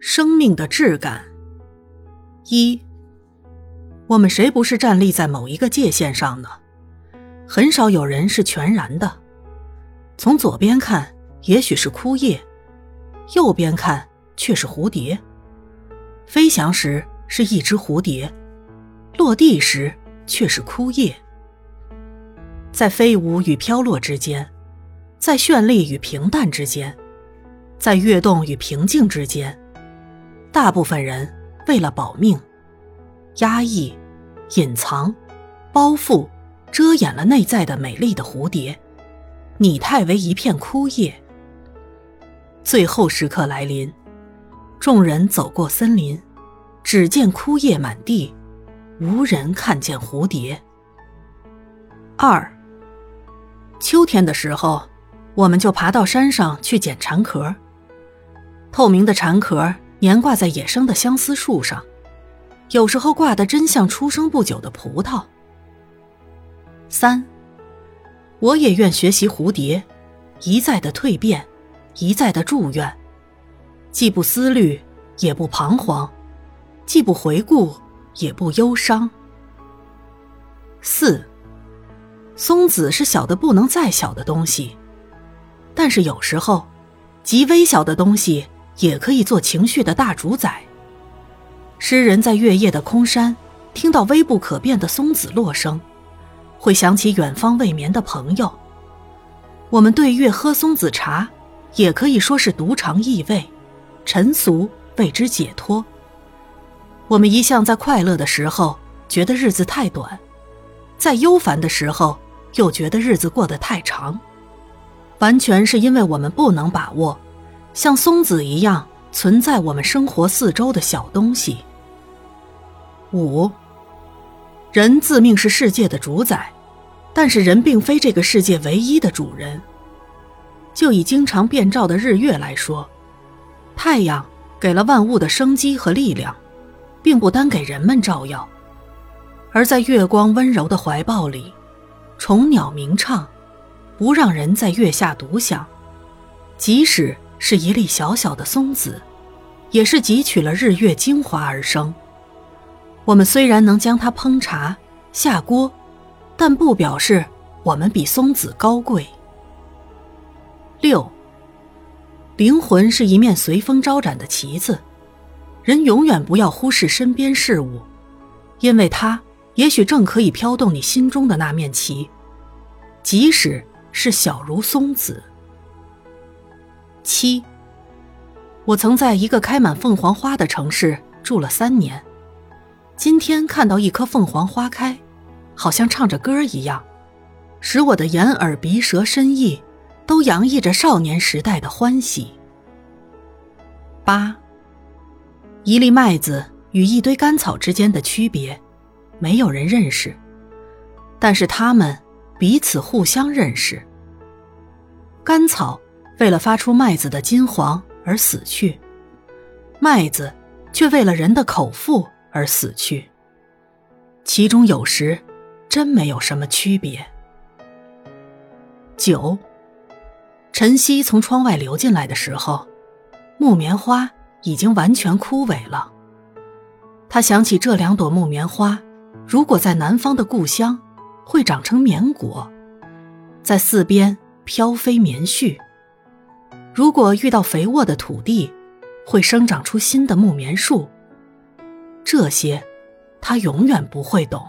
生命的质感。一，我们谁不是站立在某一个界限上呢？很少有人是全然的。从左边看，也许是枯叶；右边看，却是蝴蝶。飞翔时是一只蝴蝶，落地时却是枯叶。在飞舞与飘落之间，在绚丽与平淡之间，在跃动与平静之间，大部分人为了保命，压抑、隐藏、包覆、遮掩了内在的美丽的蝴蝶。拟态为一片枯叶。最后时刻来临，众人走过森林，只见枯叶满地，无人看见蝴蝶。二，秋天的时候，我们就爬到山上去捡蝉壳。透明的蝉壳年挂在野生的相思树上，有时候挂的真像出生不久的葡萄。三。我也愿学习蝴蝶，一再的蜕变，一再的祝愿，既不思虑，也不彷徨，既不回顾，也不忧伤。四，松子是小的不能再小的东西，但是有时候，极微小的东西也可以做情绪的大主宰。诗人在月夜的空山，听到微不可辨的松子落声。会想起远方未眠的朋友。我们对月喝松子茶，也可以说是独尝异味，尘俗为之解脱。我们一向在快乐的时候觉得日子太短，在忧烦的时候又觉得日子过得太长，完全是因为我们不能把握像松子一样存在我们生活四周的小东西。五。人自命是世界的主宰，但是人并非这个世界唯一的主人。就以经常变照的日月来说，太阳给了万物的生机和力量，并不单给人们照耀。而在月光温柔的怀抱里，虫鸟鸣唱，不让人在月下独享。即使是一粒小小的松子，也是汲取了日月精华而生。我们虽然能将它烹茶下锅，但不表示我们比松子高贵。六，灵魂是一面随风招展的旗子，人永远不要忽视身边事物，因为它也许正可以飘动你心中的那面旗，即使是小如松子。七，我曾在一个开满凤凰花的城市住了三年。今天看到一棵凤凰花开，好像唱着歌一样，使我的眼耳鼻舌身意都洋溢着少年时代的欢喜。八，一粒麦子与一堆干草之间的区别，没有人认识，但是他们彼此互相认识。干草为了发出麦子的金黄而死去，麦子却为了人的口腹。而死去，其中有时真没有什么区别。九，晨曦从窗外流进来的时候，木棉花已经完全枯萎了。他想起这两朵木棉花，如果在南方的故乡，会长成棉果，在四边飘飞棉絮；如果遇到肥沃的土地，会生长出新的木棉树。这些，他永远不会懂。